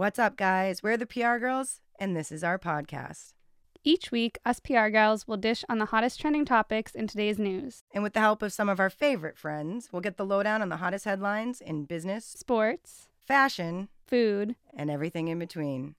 What's up, guys? We're the PR girls, and this is our podcast. Each week, us PR gals will dish on the hottest trending topics in today's news And with the help of some of our favorite friends, we'll get the lowdown on the hottest headlines in business, sports, fashion, food, and everything in between.